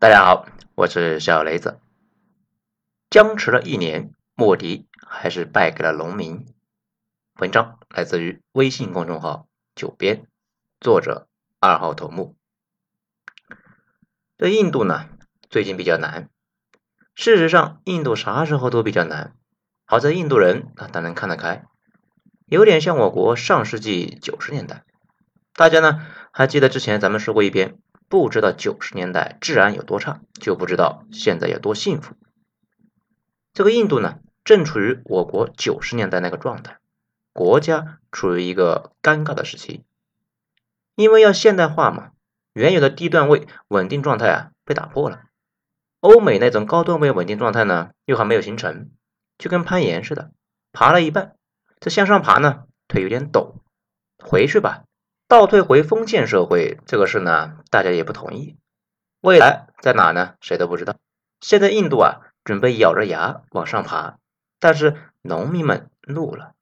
大家好，我是小雷子。僵持了一年，莫迪还是败给了农民。文章来自于微信公众号“九编”，作者二号头目。这印度呢，最近比较难。事实上，印度啥时候都比较难。好在印度人啊，他能看得开，有点像我国上世纪九十年代。大家呢还记得之前咱们说过一篇，不知道九十年代治安有多差，就不知道现在有多幸福。这个印度呢，正处于我国九十年代那个状态，国家处于一个尴尬的时期，因为要现代化嘛，原有的低段位稳定状态啊被打破了，欧美那种高段位稳定状态呢又还没有形成，就跟攀岩似的，爬了一半，这向上爬呢腿有点抖，回去吧。倒退回封建社会这个事呢，大家也不同意。未来在哪呢？谁都不知道。现在印度啊，准备咬着牙往上爬，但是农民们怒了。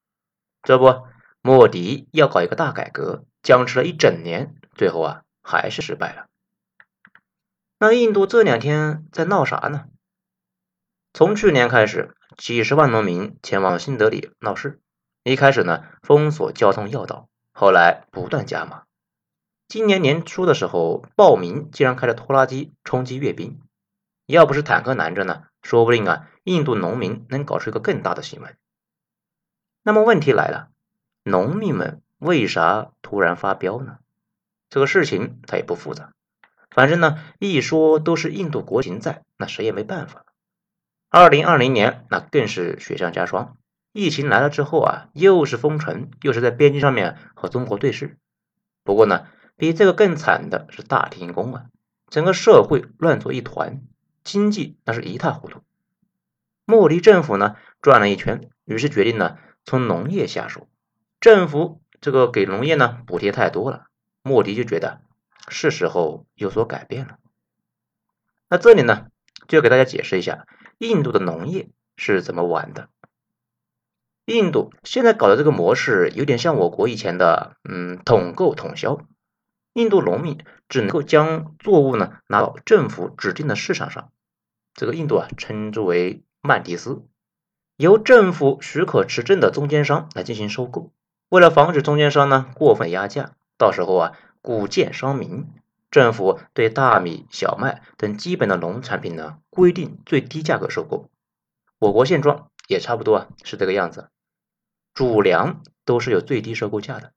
这不，莫迪要搞一个大改革，僵持了一整年，最后啊，还是失败了。那印度这两天在闹啥呢？从去年开始，几十万农民前往新德里闹事。一开始呢，封锁交通要道。后来不断加码，今年年初的时候，暴民竟然开着拖拉机冲击阅兵，要不是坦克拦着呢，说不定啊，印度农民能搞出一个更大的新闻。那么问题来了，农民们为啥突然发飙呢？这个事情它也不复杂，反正呢，一说都是印度国情在，那谁也没办法。二零二零年那更是雪上加霜。疫情来了之后啊，又是封城，又是在边境上面和中国对峙。不过呢，比这个更惨的是大停工啊，整个社会乱作一团，经济那是一塌糊涂。莫迪政府呢转了一圈，于是决定呢从农业下手。政府这个给农业呢补贴太多了，莫迪就觉得是时候有所改变了。那这里呢就给大家解释一下印度的农业是怎么玩的。印度现在搞的这个模式有点像我国以前的，嗯，统购统销。印度农民只能够将作物呢拿到政府指定的市场上，这个印度啊称之为曼迪斯，由政府许可持证的中间商来进行收购。为了防止中间商呢过分压价，到时候啊谷贱伤民，政府对大米、小麦等基本的农产品呢规定最低价格收购。我国现状也差不多啊是这个样子。主粮都是有最低收购价的，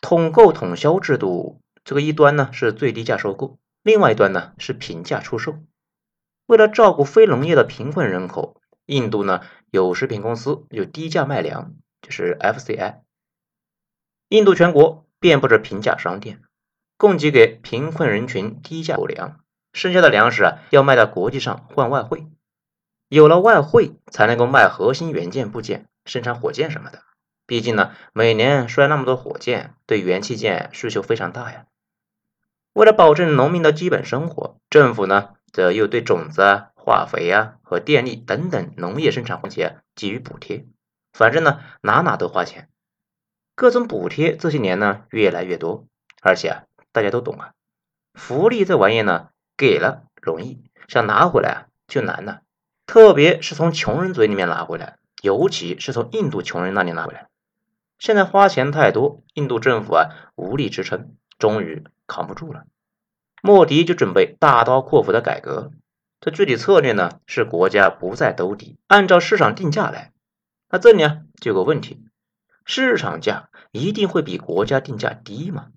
统购统销制度，这个一端呢是最低价收购，另外一端呢是平价出售。为了照顾非农业的贫困人口，印度呢有食品公司有低价卖粮，就是 FCI。印度全国遍布着平价商店，供给给贫困人群低价购粮，剩下的粮食啊要卖到国际上换外汇，有了外汇才能够卖核心元件部件。生产火箭什么的，毕竟呢，每年摔那么多火箭，对元器件需求非常大呀。为了保证农民的基本生活，政府呢，则又对种子、化肥啊和电力等等农业生产环节给予补贴。反正呢，哪哪都花钱，各种补贴这些年呢越来越多，而且啊，大家都懂啊，福利这玩意呢，给了容易，想拿回来啊就难了，特别是从穷人嘴里面拿回来。尤其是从印度穷人那里拿回来，现在花钱太多，印度政府啊无力支撑，终于扛不住了。莫迪就准备大刀阔斧的改革，这具体策略呢是国家不再兜底，按照市场定价来。那这里啊就有个问题，市场价一定会比国家定价低吗？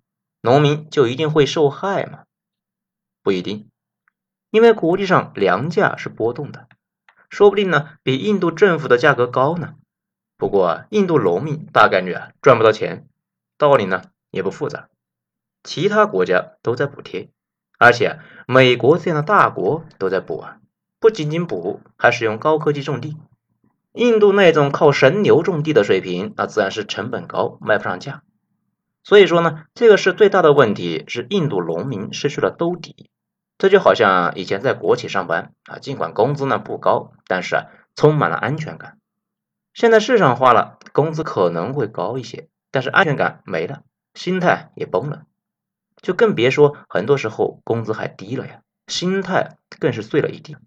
农民就一定会受害吗？不一定，因为国际上粮价是波动的。说不定呢，比印度政府的价格高呢。不过印度农民大概率啊赚不到钱，道理呢也不复杂。其他国家都在补贴，而且美国这样的大国都在补啊，不仅仅补，还使用高科技种地。印度那种靠神牛种地的水平，那自然是成本高，卖不上价。所以说呢，这个是最大的问题，是印度农民失去了兜底。这就好像以前在国企上班啊，尽管工资呢不高，但是啊充满了安全感。现在市场化了，工资可能会高一些，但是安全感没了，心态也崩了，就更别说很多时候工资还低了呀。心态更是碎了一地。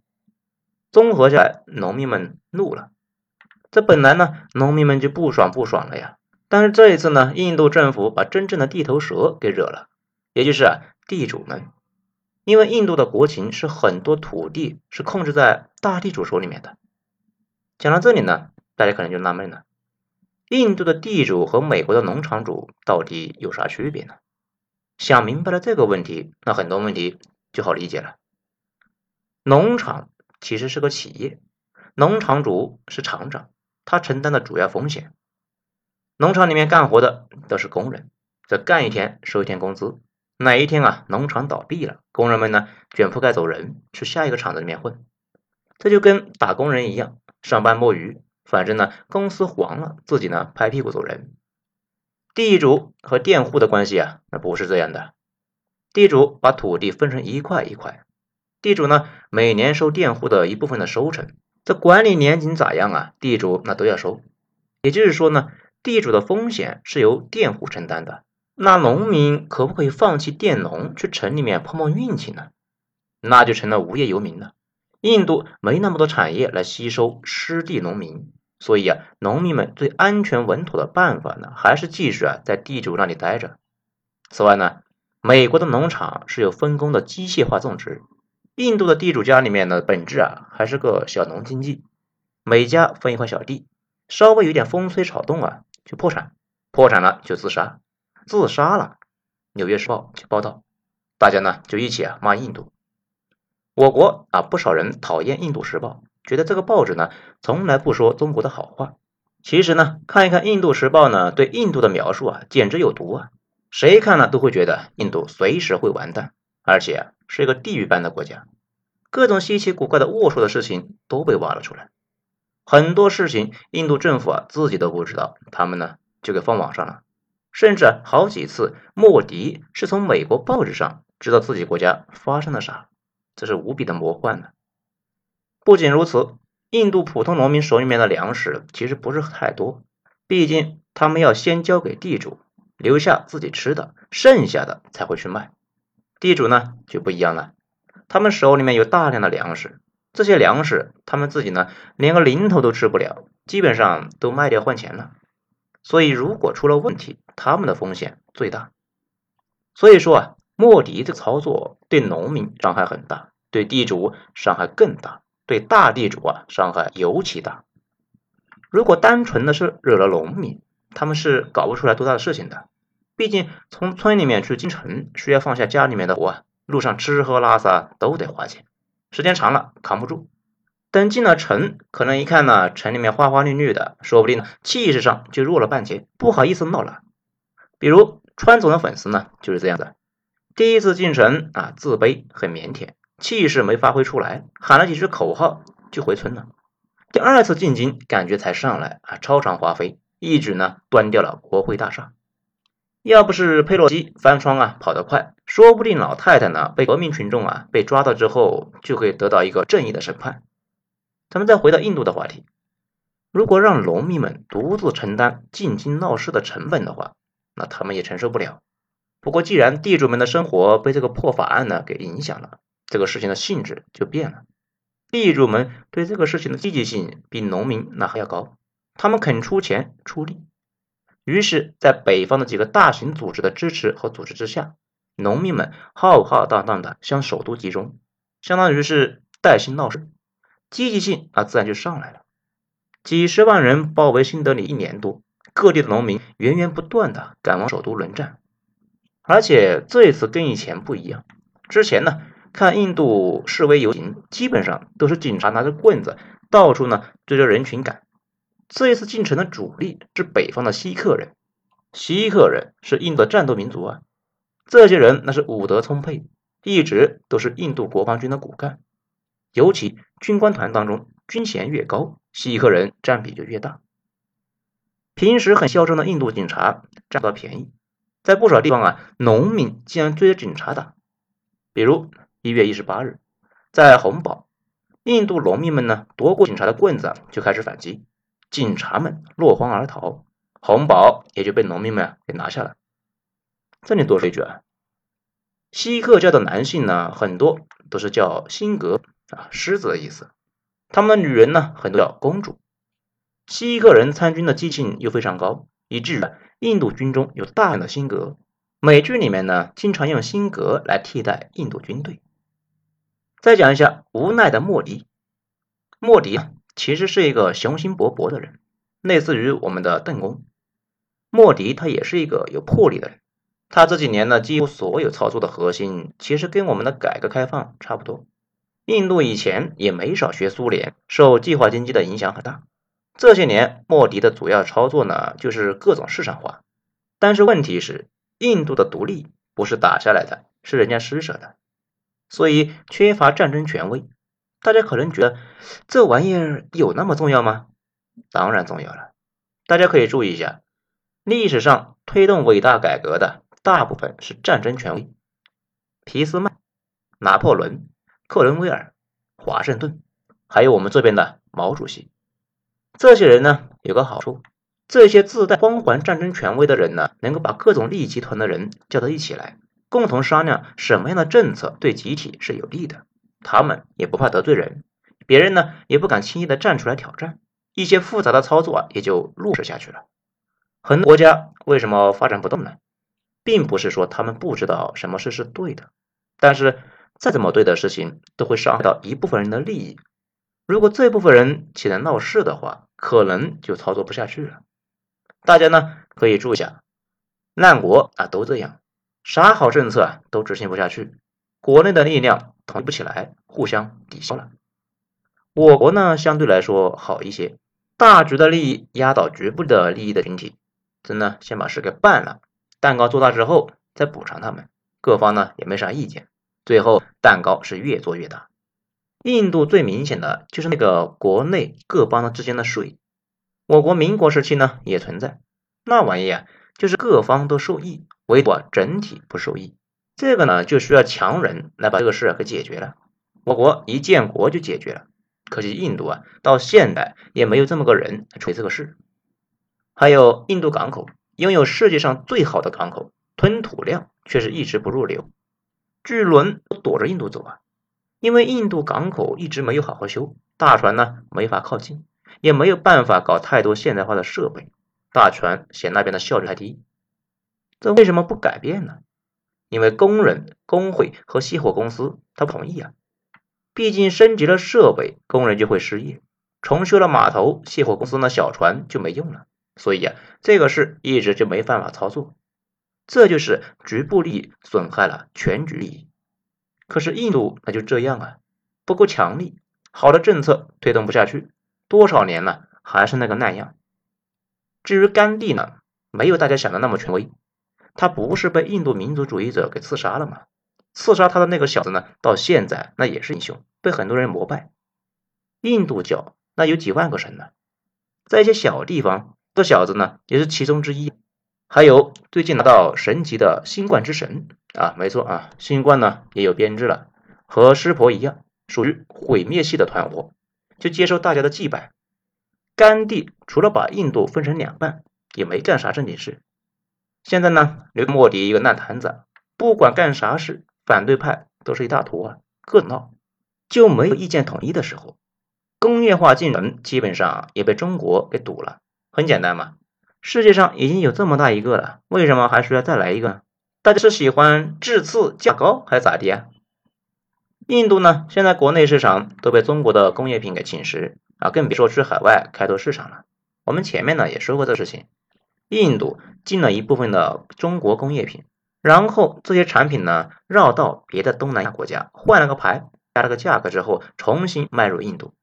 综合下来，农民们怒了。这本来呢，农民们就不爽不爽了呀。但是这一次呢，印度政府把真正的地头蛇给惹了，也就是啊地主们。因为印度的国情是很多土地是控制在大地主手里面的。讲到这里呢，大家可能就纳闷了：印度的地主和美国的农场主到底有啥区别呢？想明白了这个问题，那很多问题就好理解了。农场其实是个企业，农场主是厂长，他承担的主要风险。农场里面干活的都是工人，这干一天收一天工资。哪一天啊，农场倒闭了，工人们呢卷铺盖走人，去下一个厂子里面混。这就跟打工人一样，上班摸鱼，反正呢公司黄了，自己呢拍屁股走人。地主和佃户的关系啊，那不是这样的。地主把土地分成一块一块，地主呢每年收佃户的一部分的收成，这管理年景咋样啊，地主那都要收。也就是说呢，地主的风险是由佃户承担的。那农民可不可以放弃佃农去城里面碰碰运气呢？那就成了无业游民了。印度没那么多产业来吸收失地农民，所以啊，农民们最安全稳妥的办法呢，还是继续啊在地主那里待着。此外呢，美国的农场是有分工的机械化种植，印度的地主家里面呢，本质啊还是个小农经济，每家分一块小地，稍微有点风吹草动啊就破产，破产了就自杀。自杀了，《纽约时报》就报道，大家呢就一起啊骂印度。我国啊不少人讨厌《印度时报》，觉得这个报纸呢从来不说中国的好话。其实呢，看一看《印度时报》呢对印度的描述啊，简直有毒啊！谁看了都会觉得印度随时会完蛋，而且啊是一个地狱般的国家，各种稀奇古怪的龌龊的事情都被挖了出来。很多事情印度政府啊自己都不知道，他们呢就给放网上了。甚至好几次，莫迪是从美国报纸上知道自己国家发生了啥，这是无比的魔幻的。不仅如此，印度普通农民手里面的粮食其实不是太多，毕竟他们要先交给地主，留下自己吃的，剩下的才会去卖。地主呢就不一样了，他们手里面有大量的粮食，这些粮食他们自己呢连个零头都吃不了，基本上都卖掉换钱了。所以，如果出了问题，他们的风险最大。所以说啊，莫迪的操作对农民伤害很大，对地主伤害更大，对大地主啊伤害尤其大。如果单纯的是惹了农民，他们是搞不出来多大的事情的。毕竟从村里面去进城，需要放下家里面的活，路上吃喝拉撒都得花钱，时间长了扛不住。等进了城，可能一看呢，城里面花花绿绿的，说不定呢气势上就弱了半截，不好意思闹了。比如川总的粉丝呢，就是这样的。第一次进城啊，自卑很腼腆，气势没发挥出来，喊了几句口号就回村了。第二次进京，感觉才上来啊，超常发挥，一举呢端掉了国会大厦。要不是佩洛西翻窗啊跑得快，说不定老太太呢被革命群众啊被抓到之后，就会得到一个正义的审判。咱们再回到印度的话题，如果让农民们独自承担进京闹事的成本的话，那他们也承受不了。不过，既然地主们的生活被这个破法案呢给影响了，这个事情的性质就变了。地主们对这个事情的积极性比农民那还要高，他们肯出钱出力。于是，在北方的几个大型组织的支持和组织之下，农民们浩浩荡荡的向首都集中，相当于是带薪闹事。积极性啊，自然就上来了。几十万人包围新德里一年多，各地的农民源源不断的赶往首都轮战。而且这一次跟以前不一样，之前呢，看印度示威游行，基本上都是警察拿着棍子到处呢追着人群赶。这一次进城的主力是北方的锡克人，锡克人是印度战斗民族啊，这些人那是武德充沛，一直都是印度国防军的骨干。尤其军官团当中，军衔越高，锡克人占比就越大。平时很嚣张的印度警察占不到便宜，在不少地方啊，农民竟然追着警察打。比如一月一十八日，在红堡，印度农民们呢夺过警察的棍子，就开始反击，警察们落荒而逃，红堡也就被农民们给拿下了。这里多说一句啊，锡克教的男性呢，很多都是叫辛格啊，狮子的意思。他们的女人呢，很多叫公主。西克人参军的激情又非常高，以至于印度军中有大量的辛格。美剧里面呢，经常用辛格来替代印度军队。再讲一下无奈的莫迪。莫迪啊，其实是一个雄心勃勃的人，类似于我们的邓公。莫迪他也是一个有魄力的人。他这几年呢，几乎所有操作的核心，其实跟我们的改革开放差不多。印度以前也没少学苏联，受计划经济的影响很大。这些年，莫迪的主要操作呢，就是各种市场化。但是问题是，印度的独立不是打下来的，是人家施舍的，所以缺乏战争权威。大家可能觉得这玩意儿有那么重要吗？当然重要了。大家可以注意一下，历史上推动伟大改革的大部分是战争权威，皮斯曼、拿破仑、克伦威尔、华盛顿，还有我们这边的毛主席。这些人呢有个好处，这些自带光环战争权威的人呢，能够把各种利益集团的人叫到一起来，共同商量什么样的政策对集体是有利的。他们也不怕得罪人，别人呢也不敢轻易的站出来挑战，一些复杂的操作啊也就落实下去了。很多国家为什么发展不动呢？并不是说他们不知道什么事是对的，但是再怎么对的事情，都会伤害到一部分人的利益。如果这部分人起来闹事的话，可能就操作不下去了。大家呢可以注意下，烂国啊都这样，啥好政策啊都执行不下去，国内的力量统一不起来，互相抵消了。我国呢相对来说好一些，大局的利益压倒局部的利益的群体，真的先把事给办了，蛋糕做大之后再补偿他们，各方呢也没啥意见，最后蛋糕是越做越大。印度最明显的就是那个国内各邦之间的税，我国民国时期呢也存在，那玩意啊就是各方都受益，唯独整体不受益。这个呢就需要强人来把这个事给解决了。我国一建国就解决了，可惜印度啊到现在也没有这么个人来处理这个事。还有印度港口拥有世界上最好的港口，吞吐量却是一直不入流，巨轮都躲着印度走啊。因为印度港口一直没有好好修，大船呢没法靠近，也没有办法搞太多现代化的设备，大船嫌那边的效率太低。这为什么不改变呢？因为工人、工会和卸货公司他不同意啊。毕竟升级了设备，工人就会失业；重修了码头，卸货公司那小船就没用了。所以啊，这个事一直就没办法操作。这就是局部利益损害了全局利益。可是印度那就这样啊，不够强力，好的政策推动不下去，多少年了还是那个那样。至于甘地呢，没有大家想的那么权威，他不是被印度民族主义者给刺杀了吗？刺杀他的那个小子呢，到现在那也是英雄，被很多人膜拜。印度教那有几万个神呢，在一些小地方，这小子呢也是其中之一。还有最近拿到神级的新冠之神啊，没错啊，新冠呢也有编制了，和湿婆一样，属于毁灭系的团伙，就接受大家的祭拜。甘地除了把印度分成两半，也没干啥正经事。现在呢，留莫迪一个烂摊子，不管干啥事，反对派都是一大坨啊，各闹，就没有意见统一的时候。工业化进程基本上也被中国给堵了，很简单嘛。世界上已经有这么大一个了，为什么还需要再来一个？大家是喜欢质次价高还是咋的啊？印度呢，现在国内市场都被中国的工业品给侵蚀啊，更别说去海外开拓市场了。我们前面呢也说过这事情，印度进了一部分的中国工业品，然后这些产品呢绕到别的东南亚国家换了个牌，加了个价格之后重新卖入印度，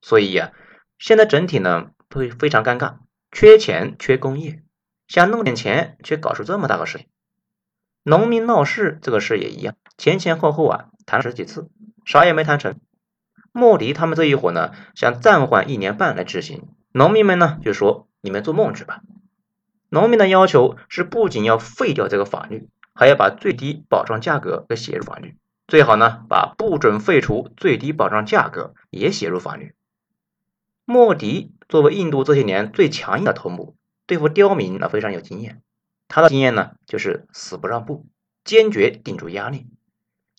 所以呀，现在整体呢会非常尴尬。缺钱缺工业，想弄点钱，却搞出这么大个事情。农民闹事这个事也一样，前前后后啊谈了十几次，啥也没谈成。莫迪他们这一伙呢，想暂缓一年半来执行。农民们呢就说：“你们做梦去吧！”农民的要求是，不仅要废掉这个法律，还要把最低保障价格给写入法律，最好呢把不准废除最低保障价格也写入法律。莫迪作为印度这些年最强硬的头目，对付刁民那非常有经验。他的经验呢，就是死不让步，坚决顶住压力。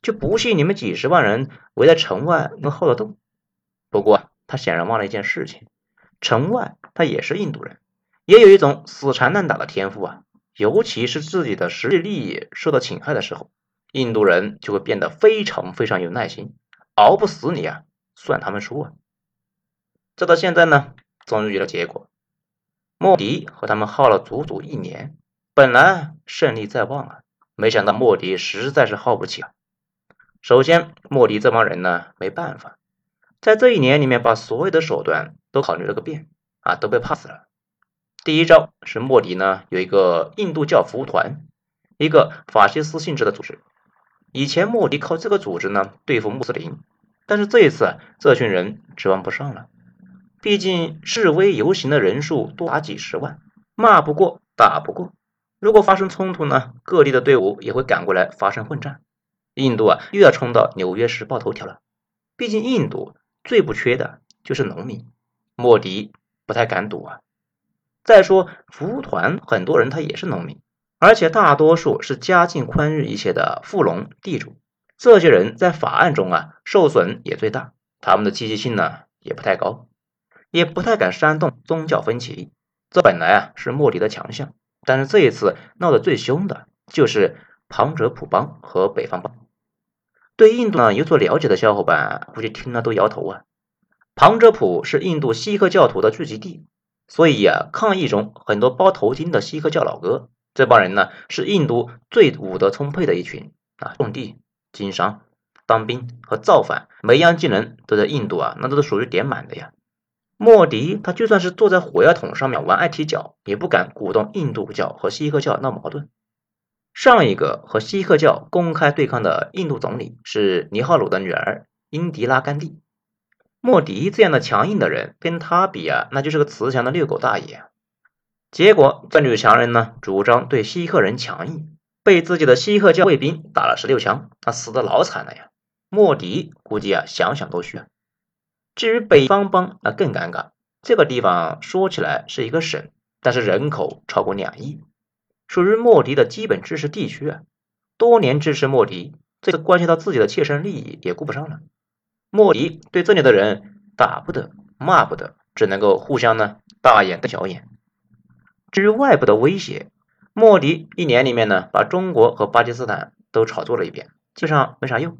就不信你们几十万人围在城外能耗得动。不过他显然忘了一件事情，城外他也是印度人，也有一种死缠烂打的天赋啊。尤其是自己的实际利益受到侵害的时候，印度人就会变得非常非常有耐心，熬不死你啊，算他们输啊。这到现在呢，终于有了结果。莫迪和他们耗了足足一年，本来胜利在望啊，没想到莫迪实在是耗不起啊。首先，莫迪这帮人呢没办法，在这一年里面把所有的手段都考虑了个遍啊，都被 pass 了。第一招是莫迪呢有一个印度教服务团，一个法西斯性质的组织。以前莫迪靠这个组织呢对付穆斯林，但是这一次这群人指望不上了。毕竟示威游行的人数多达几十万，骂不过打不过。如果发生冲突呢，各地的队伍也会赶过来发生混战。印度啊又要冲到《纽约时报》头条了。毕竟印度最不缺的就是农民，莫迪不太敢赌啊。再说，服务团很多人他也是农民，而且大多数是家境宽裕一些的富农地主。这些人在法案中啊受损也最大，他们的积极性呢也不太高，也不太敢煽动宗教分歧。这本来啊是莫迪的强项，但是这一次闹得最凶的就是旁遮普邦和北方邦。对印度呢有所了解的小伙伴估计听了都摇头啊。旁遮普是印度锡克教徒的聚集地。所以呀，抗议中很多包头巾的锡克教老哥，这帮人呢是印度最武德充沛的一群啊，种地、经商、当兵和造反，每一样技能都在印度啊，那都是属于点满的呀。莫迪他就算是坐在火药桶上面玩爱踢脚，也不敢鼓动印度教和锡克教闹矛盾。上一个和锡克教公开对抗的印度总理是尼赫鲁的女儿英迪拉甘地。莫迪这样的强硬的人，跟他比啊，那就是个慈祥的遛狗大爷。结果这女强人呢，主张对锡克人强硬，被自己的锡克教卫兵打了十六枪，他死的老惨了呀。莫迪估计啊，想想都虚啊。至于北方邦，那更尴尬。这个地方说起来是一个省，但是人口超过两亿，属于莫迪的基本支持地区啊。多年支持莫迪，这个关系到自己的切身利益也顾不上了。莫迪对这里的人打不得，骂不得，只能够互相呢大眼瞪小眼。至于外部的威胁，莫迪一年里面呢把中国和巴基斯坦都炒作了一遍，基本上没啥用。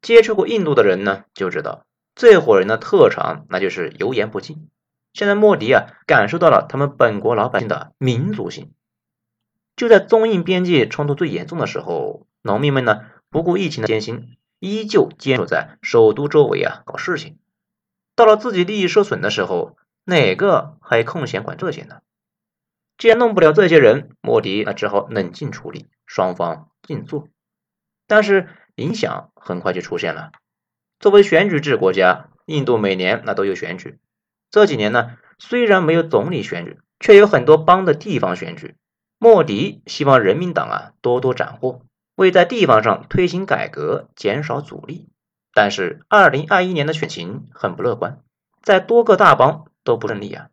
接触过印度的人呢就知道，这伙人的特长那就是油盐不进。现在莫迪啊感受到了他们本国老百姓的民族性。就在中印边界冲突最严重的时候，农民们呢不顾疫情的艰辛。依旧坚守在首都周围啊搞事情，到了自己利益受损的时候，哪个还空闲管这些呢？既然弄不了这些人，莫迪啊只好冷静处理，双方静坐。但是影响很快就出现了。作为选举制国家，印度每年那都有选举。这几年呢，虽然没有总理选举，却有很多邦的地方选举。莫迪希望人民党啊多多斩获。为在地方上推行改革，减少阻力，但是二零二一年的选情很不乐观，在多个大邦都不顺利啊。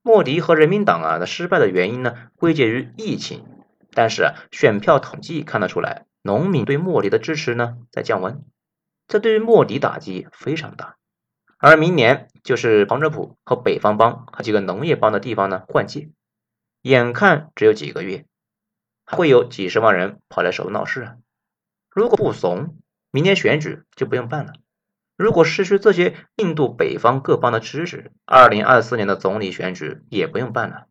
莫迪和人民党啊的失败的原因呢，归结于疫情，但是啊，选票统计看得出来，农民对莫迪的支持呢在降温，这对于莫迪打击非常大。而明年就是旁遮普和北方邦和几个农业邦的地方呢换届，眼看只有几个月。会有几十万人跑来首都闹事啊！如果不怂，明年选举就不用办了。如果失去这些印度北方各邦的支持，二零二四年的总理选举也不用办了。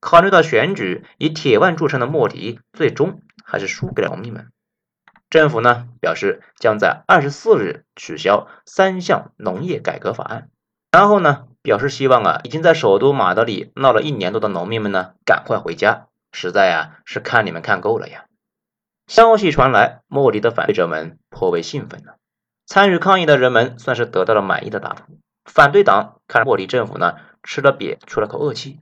考虑到选举以铁腕著称的莫迪最终还是输给了农民们，政府呢表示将在二十四日取消三项农业改革法案，然后呢表示希望啊已经在首都马德里闹了一年多的农民们呢赶快回家。实在呀，是看你们看够了呀！消息传来，莫迪的反对者们颇为兴奋呢。参与抗议的人们算是得到了满意的答复。反对党看莫迪政府呢，吃了瘪，出了口恶气。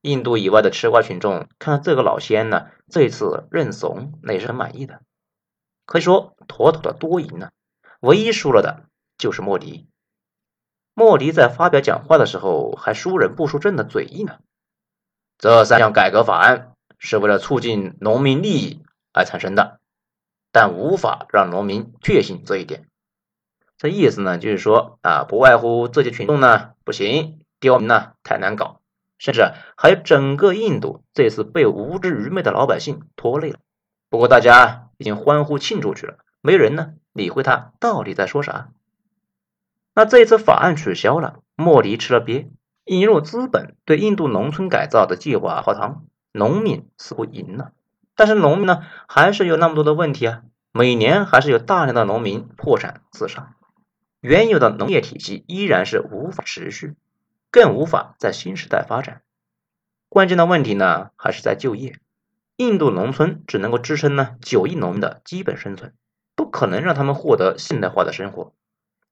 印度以外的吃瓜群众看到这个老仙呢，这次认怂，那也是很满意的。可以说，妥妥的多赢呢。唯一输了的就是莫迪。莫迪在发表讲话的时候，还输人不输阵的嘴硬呢。这三项改革法案。是为了促进农民利益而产生的。但无法让农民确信这一点。这意思呢，就是说啊，不外乎这些群众呢不行，刁民呢太难搞，甚至还有整个印度这次被无知愚昧的老百姓拖累了。不过大家已经欢呼庆祝去了，没人呢理会他到底在说啥。那这一次法案取消了，莫迪吃了瘪，引入资本对印度农村改造的计划泡汤，农民似乎赢了，但是农民呢还是有那么多的问题啊，每年还是有大量的农民破产自杀。原有的农业体系依然是无法持续，更无法在新时代发展。关键的问题呢，还是在就业。印度农村只能够支撑呢九亿农民的基本生存，不可能让他们获得现代化的生活。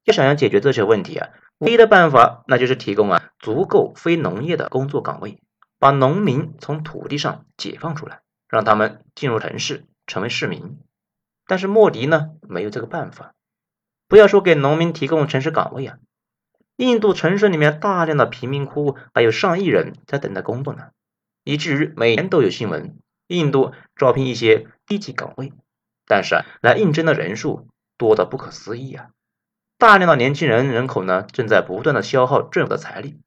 要想要解决这些问题啊，唯一的办法那就是提供啊足够非农业的工作岗位，把农民从土地上解放出来，让他们进入城市成为市民。但是莫迪呢，没有这个办法。不要说给农民提供城市岗位啊，印度城市里面大量的贫民窟还有上亿人在等待工作呢，以至于每年都有新闻，印度招聘一些低级岗位，但是啊，来应征的人数多得不可思议啊，大量的年轻人人口呢正在不断的消耗政府的财力，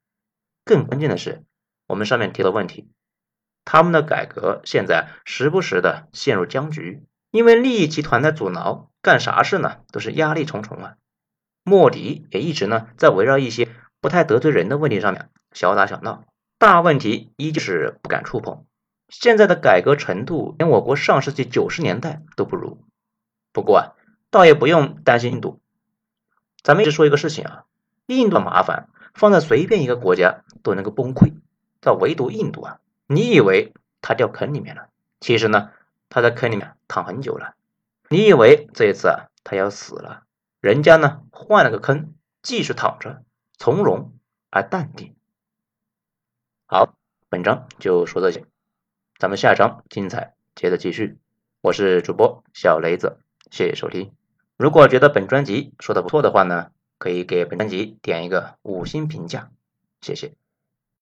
更关键的是，我们上面提的问题，他们的改革现在时不时的陷入僵局。因为利益集团的阻挠，干啥事呢都是压力重重啊。莫迪也一直呢在围绕一些不太得罪人的问题上面小打小闹，大问题依旧是不敢触碰。现在的改革程度连我国上世纪九十年代都不如。不过啊，倒也不用担心印度。咱们一直说一个事情啊，印度的麻烦放在随便一个国家都能够崩溃，但唯独印度啊，你以为他掉坑里面了，其实呢。他在坑里面躺很久了，你以为这一次啊他要死了？人家呢换了个坑，继续躺着，从容而淡定。好，本章就说这些，咱们下章精彩接着继续。我是主播小雷子，谢谢收听。如果觉得本专辑说的不错的话呢，可以给本专辑点一个五星评价，谢谢。